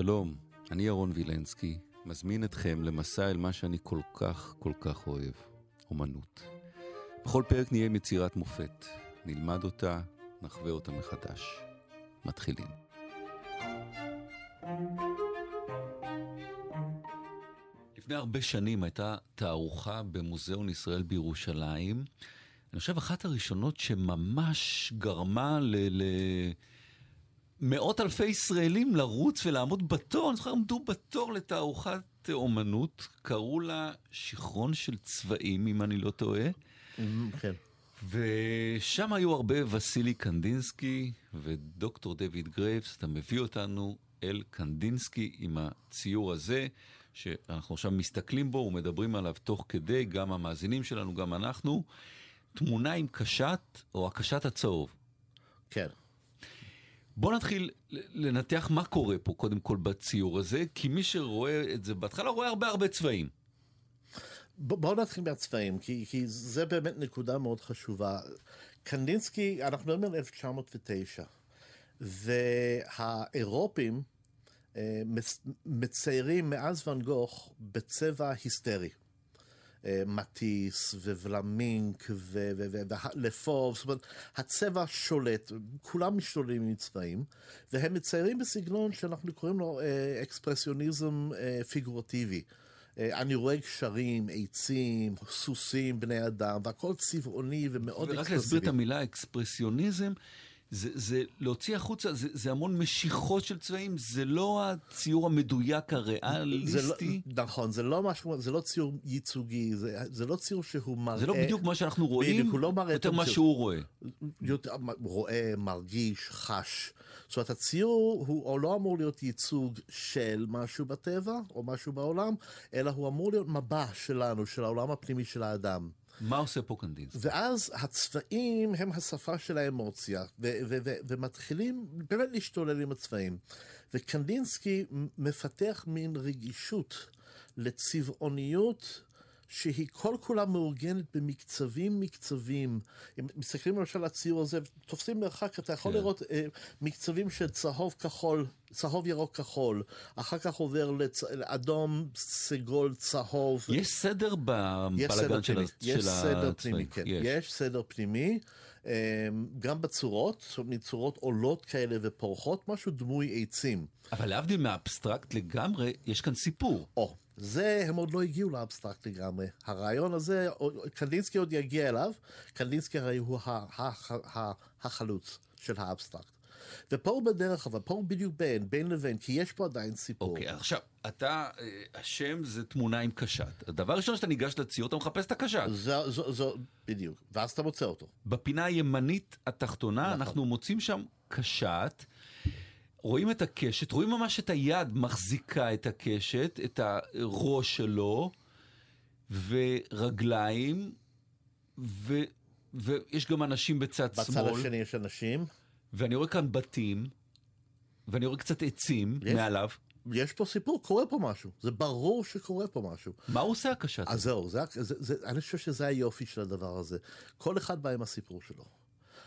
שלום, אני ירון וילנסקי, מזמין אתכם למסע אל מה שאני כל כך כל כך אוהב, אומנות. בכל פרק נהיה עם יצירת מופת, נלמד אותה, נחווה אותה מחדש. מתחילים. לפני הרבה שנים הייתה תערוכה במוזיאון ישראל בירושלים. אני חושב אחת הראשונות שממש גרמה ל... ל... מאות אלפי ישראלים לרוץ ולעמוד בתור, אני זוכר, עמדו בתור לתערוכת אומנות, קראו לה שיכרון של צבעים, אם אני לא טועה. כן. ושם היו הרבה וסילי קנדינסקי ודוקטור דויד גרייבס, אתה מביא אותנו אל קנדינסקי עם הציור הזה, שאנחנו עכשיו מסתכלים בו ומדברים עליו תוך כדי, גם המאזינים שלנו, גם אנחנו. תמונה עם קשת, או הקשת הצהוב. כן. בוא נתחיל לנתח מה קורה פה קודם כל בציור הזה, כי מי שרואה את זה בהתחלה רואה הרבה הרבה צבעים. בואו נתחיל מהצבעים, כי, כי זה באמת נקודה מאוד חשובה. קנדינסקי, אנחנו מדברים על 1909, והאירופים אה, מציירים מאז ואן גוך בצבע היסטרי. אה, מטיס וולמינק ולפוב, זאת אומרת, הצבע שולט, כולם משתוללים עם צבעים, והם מציירים בסגנון שאנחנו קוראים לו אה, אקספרסיוניזם אה, פיגורטיבי. אני רואה גשרים, עצים, סוסים, בני אדם, והכל צבעוני ומאוד אקספרסיבי. ורק להסביר את המילה אקספרסיוניזם, זה, זה להוציא החוצה, זה, זה המון משיכות של צבעים, זה לא הציור המדויק הריאליסטי. זה לא, נכון, זה לא משהו, זה לא ציור ייצוגי, זה, זה לא ציור שהוא מראה... זה לא בדיוק מה שאנחנו רואים, בדיוק, לא מראה יותר מה שהוא רואה. יותר, רואה, מרגיש, חש. זאת אומרת, הציור הוא לא אמור להיות ייצוג של משהו בטבע או משהו בעולם, אלא הוא אמור להיות מבע שלנו, של העולם הפנימי של האדם. מה עושה פה קנדינסקי? ואז הצבעים הם השפה של האמוציה, ומתחילים באמת להשתולל עם הצבעים. וקנדינסקי מפתח מין רגישות לצבעוניות. שהיא כל כולה מאורגנת במקצבים מקצבים. אם מסתכלים למשל על הציור הזה, תופסים מרחק, אתה יכול כן. לראות אה, מקצבים של צהוב כחול, צהוב ירוק כחול, אחר כך עובר לאדום, סגול, צהוב. יש סדר בבלאגן של, יש של סדר פנימי, כן. יש. יש סדר פנימי, אה, גם בצורות, זאת אומרת, צורות עולות כאלה ופורחות, משהו דמוי עצים. אבל להבדיל מהאבסטרקט לגמרי, יש כאן סיפור. או. זה, הם עוד לא הגיעו לאבסטרקט לגמרי. הרעיון הזה, קנדינסקי עוד יגיע אליו, קנדינסקי הרי הוא החלוץ של האבסטרקט. ופה הוא בדרך, אבל פה הוא בדיוק בין, בין לבין, כי יש פה עדיין סיפור. אוקיי, אוקיי, עכשיו, אתה, אה, השם זה תמונה עם קשת. הדבר הראשון שאתה ניגש לציור, אתה מחפש את הקשת. זו, זו, זו, בדיוק, ואז אתה מוצא אותו. בפינה הימנית התחתונה, נכון. אנחנו מוצאים שם קשת. רואים את הקשת, רואים ממש את היד מחזיקה את הקשת, את הראש שלו, ורגליים, ו, ויש גם אנשים בצד בצד שמאל. בצד השני יש אנשים. ואני רואה כאן בתים, ואני רואה קצת עצים יש, מעליו. יש פה סיפור, קורה פה משהו, זה ברור שקורה פה משהו. מה הוא עושה הקשת? אז זהו, זה, זה, זה, אני חושב שזה היופי של הדבר הזה. כל אחד בא עם הסיפור שלו.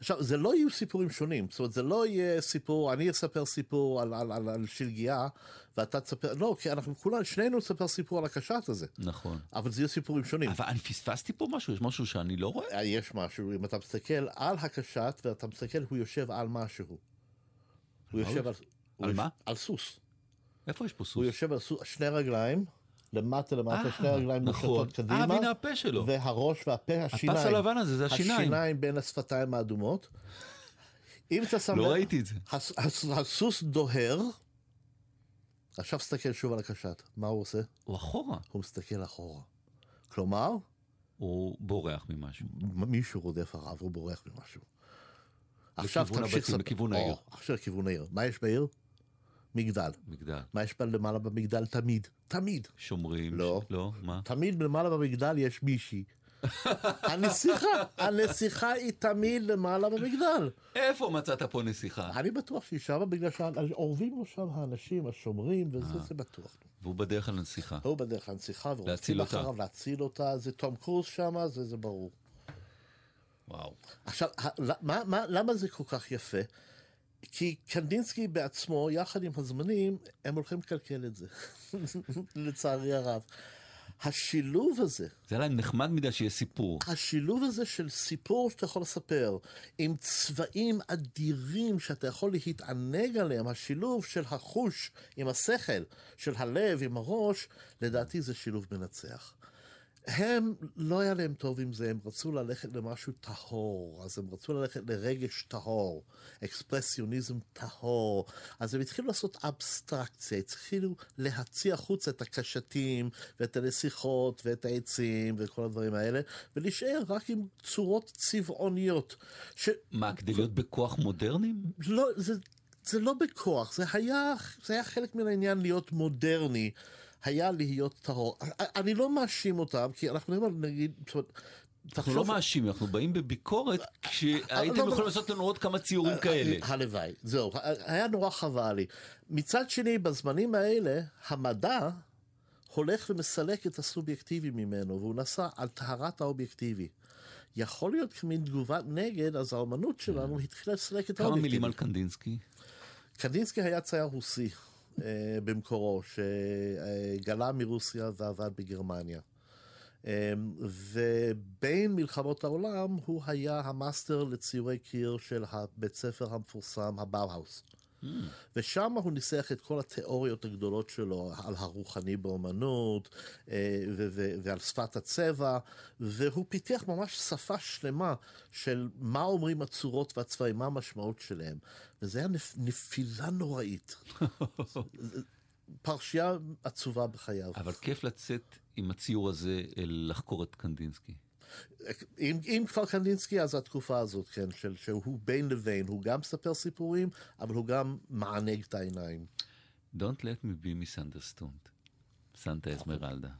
עכשיו, זה לא יהיו סיפורים שונים, זאת אומרת, זה לא יהיה סיפור, אני אספר סיפור על, על, על, על שלגיה, ואתה תספר, לא, כי אנחנו כולנו, שנינו נספר סיפור על הקשת הזה. נכון. אבל זה יהיו סיפורים שונים. אבל אני פספסתי פה משהו, יש משהו שאני לא רואה? אה, יש משהו, אם אתה מסתכל על הקשת, ואתה מסתכל, הוא יושב על משהו. הוא יושב על... על מה? על סוס. איפה יש פה סוס? הוא יושב על סוס, שני רגליים. למטה למטה, שני רגליים נכון. מושטות קדימה. אה, והנה הפה שלו. והראש והפה, השיניים. הפס הלבן הזה, זה השיניים. השיניים בין השפתיים האדומות. אם אתה שם... לא ראיתי את זה. הסוס דוהר, עכשיו תסתכל שוב על הקשת, מה הוא עושה? הוא אחורה. הוא מסתכל אחורה. כלומר? הוא בורח ממשהו. מישהו רודף אחריו, הוא בורח ממשהו. עכשיו תמשיך... לכיוון העיר. עכשיו לכיוון העיר. מה יש בעיר? מגדל. מגדל. מה יש למעלה במגדל תמיד? תמיד. שומרים? לא. ש... לא, מה? תמיד למעלה במגדל יש מישהי. הנסיכה, הנסיכה היא תמיד למעלה במגדל. איפה מצאת פה נסיכה? אני בטוח שהיא שמה בגלל שאורבים לו שם האנשים, השומרים, וזה זה בטוח. והוא בדרך לנסיכה. הוא בדרך לנסיכה, ורוצים אחריו להציל אותה, זה תום קרוז שם, זה, זה ברור. וואו. עכשיו, מה, מה, למה זה כל כך יפה? כי קנדינסקי בעצמו, יחד עם הזמנים, הם הולכים לקלקל את זה, לצערי הרב. השילוב הזה, זה להם נחמד מדי שיהיה סיפור. השילוב הזה של סיפור שאתה יכול לספר, עם צבעים אדירים שאתה יכול להתענג עליהם, השילוב של החוש עם השכל, של הלב עם הראש, לדעתי זה שילוב מנצח. הם, לא היה להם טוב עם זה, הם רצו ללכת למשהו טהור, אז הם רצו ללכת לרגש טהור, אקספרסיוניזם טהור, אז הם התחילו לעשות אבסטרקציה, התחילו להציע החוצה את הקשתים, ואת הנסיכות, ואת העצים, וכל הדברים האלה, ולהישאר רק עם צורות צבעוניות. ש... מה, כדי להיות בכוח מודרניים? לא, זה, זה לא בכוח, זה היה, זה היה חלק מן העניין להיות מודרני. היה להיות טהור. אני לא מאשים אותם, כי אנחנו מדברים על נגיד, זאת אומרת, אנחנו לא מאשימים, אנחנו באים בביקורת כשהייתם יכולים לעשות לנו עוד כמה ציורים כאלה. הלוואי, זהו, היה נורא חבל לי. מצד שני, בזמנים האלה, המדע הולך ומסלק את הסובייקטיבי ממנו, והוא נסע על טהרת האובייקטיבי. יכול להיות כמין תגובת נגד, אז האומנות שלנו התחילה לסלק את האובייקטיבי. כמה מילים על קנדינסקי? קנדינסקי היה צייר רוסי. אה, במקורו, שגלה מרוסיה ועבד בגרמניה. אה, ובין מלחמות העולם הוא היה המאסטר לציורי קיר של הבית ספר המפורסם, הבאוהאוס. ושם הוא ניסח את כל התיאוריות הגדולות שלו על הרוחני באומנות אה, ועל שפת הצבע, והוא פיתח ממש שפה שלמה של מה אומרים הצורות והצבעים, מה המשמעות שלהם. וזה היה נפילה נוראית. פרשייה עצובה בחייו. אבל כיף לצאת עם הציור הזה לחקור את קנדינסקי. אם, אם כבר קנדינסקי, אז התקופה הזאת, כן, של, שהוא בין לבין, הוא גם מספר סיפורים, אבל הוא גם מענג את העיניים. Don't let me be misunderstood. סנטה אסמרלדה.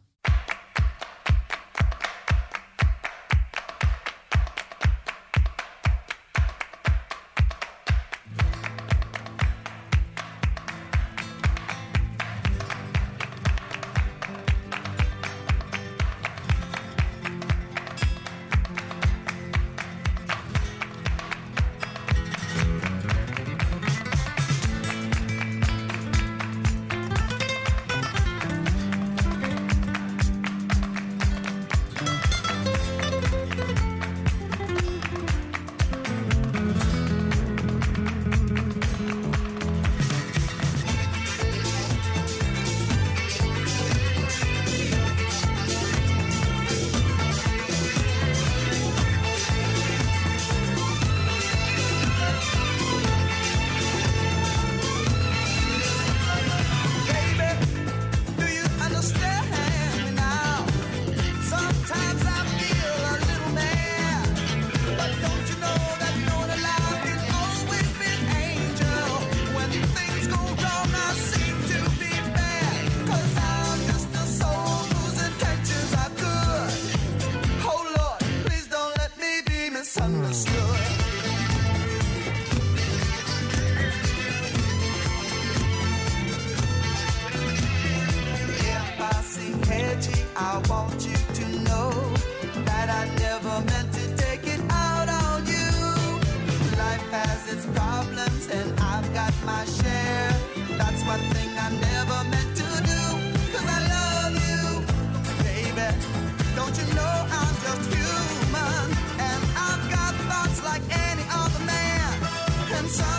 and I've got my share. That's one thing I never meant to do, cause I love you, baby. Don't you know I'm just human and I've got thoughts like any other man. And some